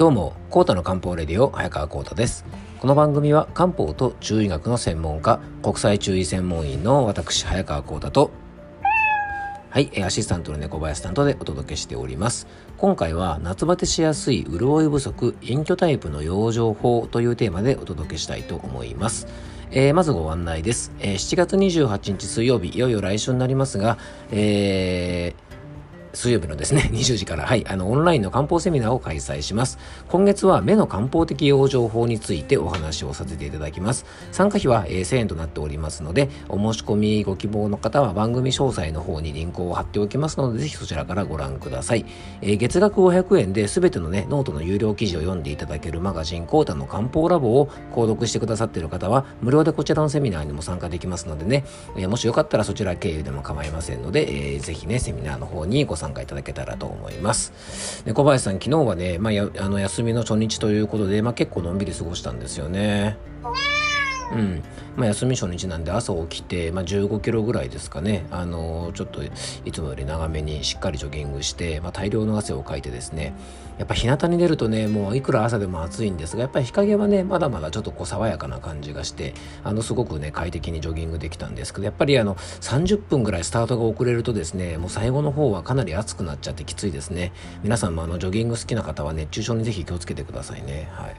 どうも、コータの漢方レディオ、早川コータです。この番組は漢方と中医学の専門家、国際中医専門員の私、早川コータと、はい、アシスタントの猫林担当でお届けしております。今回は夏バテしやすい潤い不足、隠居タイプの養生法というテーマでお届けしたいと思います。えー、まずご案内です、えー、7月28日水曜日、いよいよ来週になりますが、えー水曜日のですね、20時から、はい、あの、オンラインの漢方セミナーを開催します。今月は目の漢方的養生法についてお話をさせていただきます。参加費は、えー、1000円となっておりますので、お申し込みご希望の方は番組詳細の方にリンクを貼っておきますので、ぜひそちらからご覧ください。えー、月額500円で全てのね、ノートの有料記事を読んでいただけるマガジン、コータの漢方ラボを購読してくださっている方は、無料でこちらのセミナーにも参加できますのでね、えー、もしよかったらそちら経由でも構いませんので、えー、ぜひね、セミナーの方にご参加いただけたらと思います。で小林さん、昨日はね、まあ、あの休みの初日ということで、まあ、結構のんびり過ごしたんですよね。うん。まあ、休み初日なんで朝起きて、まあ、15キロぐらいですかね、あのー、ちょっといつもより長めにしっかりジョギングして、まあ、大量の汗をかいてですね。やっぱ日向に出るとねもういくら朝でも暑いんですがやっぱり日陰はねまだまだちょっとこう爽やかな感じがしてあのすごくね快適にジョギングできたんですけどやっぱりあの30分ぐらいスタートが遅れるとですねもう最後の方はかなり暑くなっちゃってきついですね。皆さんもあのジョギング好きな方は熱中症にぜひ気をつけてくださいね。はい。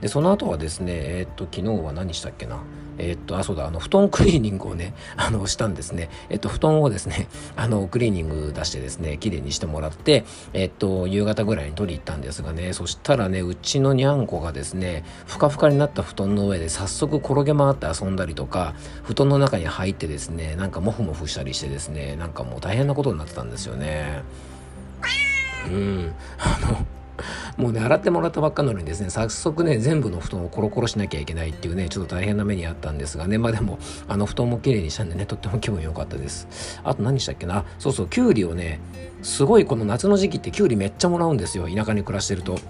でその後はですねえー、っと昨日は何したっけなえー、っと、あ、そうだ、あの、布団クリーニングをね、あの、したんですね。えっと、布団をですね、あの、クリーニング出してですね、綺麗にしてもらって、えっと、夕方ぐらいに取り行ったんですがね、そしたらね、うちのにゃんこがですね、ふかふかになった布団の上で早速転げ回って遊んだりとか、布団の中に入ってですね、なんかモフモフしたりしてですね、なんかもう大変なことになってたんですよね。うん。あの、もうね、洗ってもらったばっかなのにですね、早速ね、全部の布団をコロコロしなきゃいけないっていうね、ちょっと大変な目にあったんですがね、まあでも、あの布団も綺麗にしたんでね、とっても気分良かったです。あと何したっけな、そうそう、きゅうりをね、すごいこの夏の時期ってきゅうりめっちゃもらうんですよ、田舎に暮らしてると。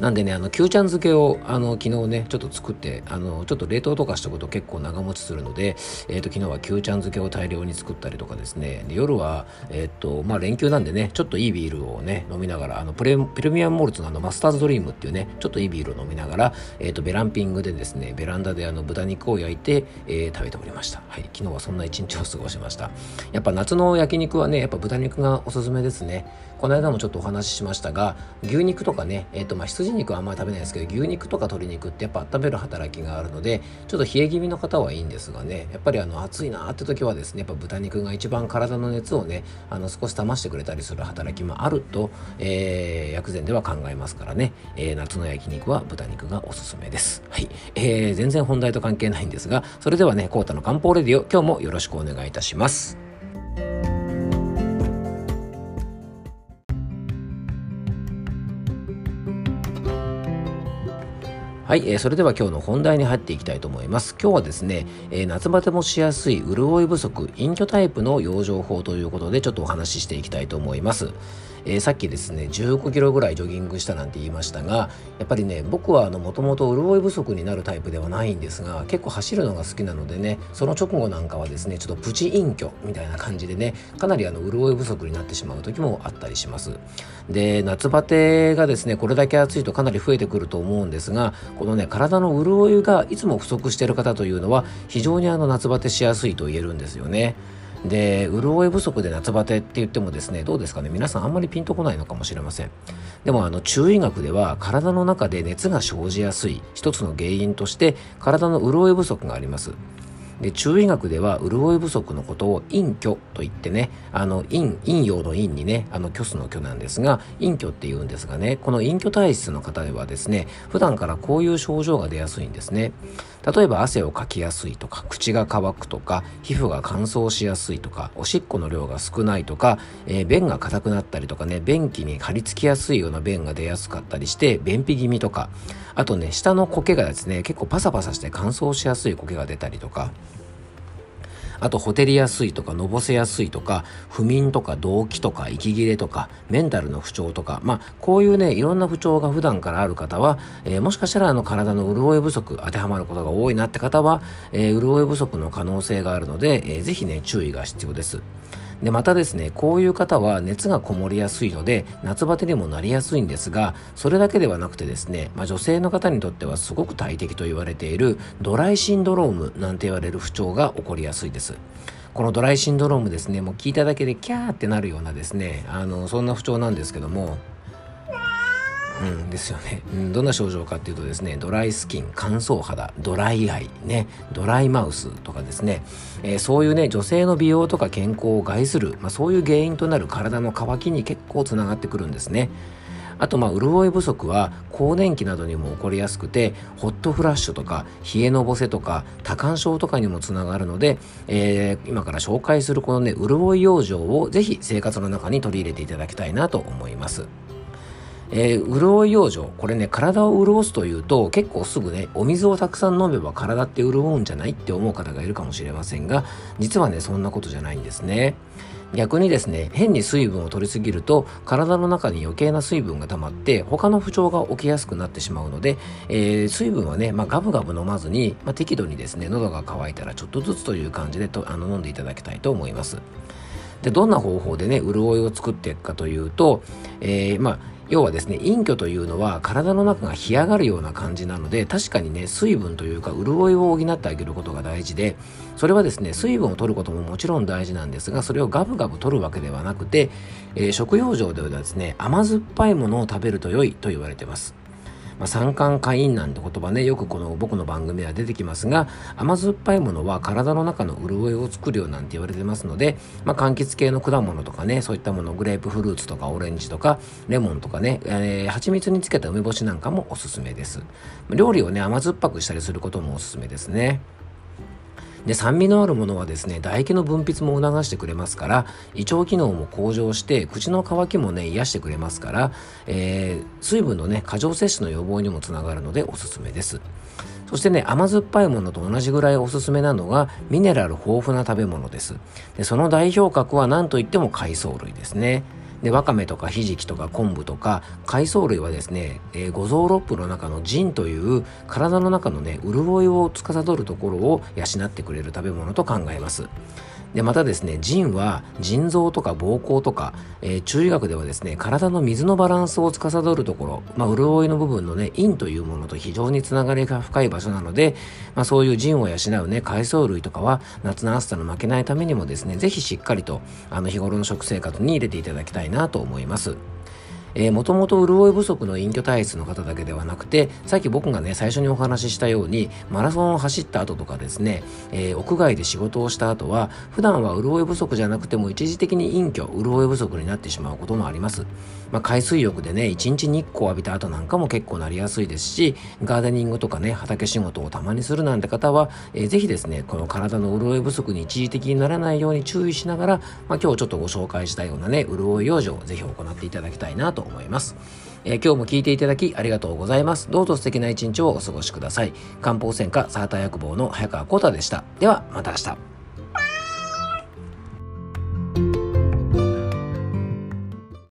なんでね、あの、キューちゃん漬けを、あの、昨日ね、ちょっと作って、あの、ちょっと冷凍とかしておくと結構長持ちするので、えっ、ー、と、昨日はキューちゃん漬けを大量に作ったりとかですね、夜は、えっ、ー、と、まあ、連休なんでね、ちょっといいビールをね、飲みながら、あの、プレプレミアムモルツのあの、マスターズドリームっていうね、ちょっといいビールを飲みながら、えっ、ー、と、ベランピングでですね、ベランダであの、豚肉を焼いて、えー、食べておりました。はい、昨日はそんな一日を過ごしました。やっぱ夏の焼肉はね、やっぱ豚肉がおすすめですね。この間もちょっとお話ししましたが、牛肉とかね、えっ、と、まあ、羊肉はあんまり食べないですけど牛肉とか鶏肉ってやっぱ温める働きがあるのでちょっと冷え気味の方はいいんですがねやっぱりあの暑いなって時はですねやっぱ豚肉が一番体の熱をねあの少し冷ましてくれたりする働きもあると、えー、薬膳では考えますからね、えー、夏の焼肉は豚肉がおすすめです。はい、えー、全然本題と関係ないんですがそれではねコータの漢方レディオ今日もよろしくお願いいたします。はい、えー、それでは今日の本題に入っていきたいと思います。今日はですね、えー、夏バテもしやすい潤い不足、隠居タイプの養生法ということでちょっとお話ししていきたいと思います。えー、さっきですね15キロぐらいジョギングしたなんて言いましたがやっぱりね僕はもともと潤い不足になるタイプではないんですが結構走るのが好きなのでねその直後なんかはですねちょっとプチ隠居みたいな感じでねかなりあの潤い不足になってしまう時もあったりします。で夏バテがですねこれだけ暑いとかなり増えてくると思うんですがこのね体の潤いがいつも不足してる方というのは非常にあの夏バテしやすいと言えるんですよね。で潤い不足で夏バテって言ってもですねどうですかね皆さんあんまりピンとこないのかもしれません。でもあの中医学では体の中で熱が生じやすい一つの原因として体の潤い不足があります。で中医学では潤い不足のことを陰虚と言ってねあの陰陰陽の陰にねあの虚数の虚なんですが陰虚って言うんですがねこの陰虚体質の方ではですね普段からこういう症状が出やすいんですね。例えば汗をかきやすいとか口が乾くとか皮膚が乾燥しやすいとかおしっこの量が少ないとか、えー、便が硬くなったりとかね便器に張り付きやすいような便が出やすかったりして便秘気味とか。あとね下の苔がですね結構パサパサして乾燥しやすい苔が出たりとか。あと、ほてりやすいとか、のぼせやすいとか、不眠とか、動悸とか、息切れとか、メンタルの不調とか、まあ、こういうね、いろんな不調が普段からある方は、えー、もしかしたらあの体の潤い不足、当てはまることが多いなって方は、えー、潤い不足の可能性があるので、えー、ぜひね、注意が必要です。でまたですねこういう方は熱がこもりやすいので夏バテにもなりやすいんですがそれだけではなくてですね、まあ、女性の方にとってはすごく大敵と言われているドライシンドロームなんて言われる不調が起こりやすいです。このドライシンドロームですねもう聞いただけでキャーってなるようなですねあのそんな不調なんですけどもうん、ですよね、どんな症状かっていうとですねドライスキン乾燥肌ドライアイねドライマウスとかですね、えー、そういうね女性の美容とか健康を害する、まあ、そういう原因となる体の渇きに結構つながってくるんですね。あとまあ潤い不足は更年期などにも起こりやすくてホットフラッシュとか冷えのぼせとか多汗症とかにもつながるので、えー、今から紹介するこのね潤い養生をぜひ生活の中に取り入れていただきたいなと思います。えー、潤い養生。これね体を潤すというと結構すぐねお水をたくさん飲めば体って潤うんじゃないって思う方がいるかもしれませんが実はねそんなことじゃないんですね。逆にですね変に水分を取りすぎると体の中に余計な水分が溜まって他の不調が起きやすくなってしまうので、えー、水分はね、まあ、ガブガブ飲まずに、まあ、適度にですね喉が渇いたらちょっとずつという感じでとあの飲んでいただきたいと思います。でどんな方法でね潤いを作っていくかというと、えー、まあ要はですね陰虚というのは体の中が干上がるような感じなので確かにね水分というか潤いを補ってあげることが大事でそれはですね水分を取ることももちろん大事なんですがそれをガブガブ取るわけではなくて、えー、食用上ではですね甘酸っぱいものを食べると良いと言われてます。まあ、酸管カインなんて言葉ねよくこの僕の番組では出てきますが甘酸っぱいものは体の中の潤いを作るよなんて言われてますので、まあ、柑橘系の果物とかねそういったものグレープフルーツとかオレンジとかレモンとかね、えー、蜂蜜につけた梅干しなんかもおすすめです。料理をね甘酸っぱくしたりすることもおすすめですね。で酸味のあるものはですね唾液の分泌も促してくれますから胃腸機能も向上して口の渇きもね癒してくれますから、えー、水分のね過剰摂取の予防にもつながるのでおすすめです。そしてね甘酸っぱいものと同じぐらいおすすめなのがミネラル豊富な食べ物です。でその代表格は何といっても海藻類ですね。でわかめとかひじきとか昆布とか海藻類はですね、えー、五臓六腑の中の腎という体の中のね潤いを司るところを養ってくれる食べ物と考えます。でまたですね腎は腎臓とか膀胱とか、えー、中医学ではですね体の水のバランスを司るところ、まあ、潤いの部分のね陰というものと非常につながりが深い場所なので、まあ、そういう腎を養うね海藻類とかは夏の暑さの負けないためにもですねぜひしっかりとあの日頃の食生活に入れていただきたいなと思います。えー、もともと潤い不足の隠居体質の方だけではなくて、さっき僕がね、最初にお話ししたように、マラソンを走った後とかですね、えー、屋外で仕事をした後は、普段は潤い不足じゃなくても一時的に隠居、潤い不足になってしまうこともあります。まあ、海水浴でね、一日日光浴びた後なんかも結構なりやすいですし、ガーデニングとかね、畑仕事をたまにするなんて方は、えー、ぜひですね、この体の潤い不足に一時的にならないように注意しながら、まあ、今日ちょっとご紹介したようなね、潤い養生をぜひ行っていただきたいなと思います。えー、今日も聞いていただきありがとうございます。どうぞ素敵な一日をお過ごしください。漢方専科サーター薬房の早川浩太でした。では、また明日。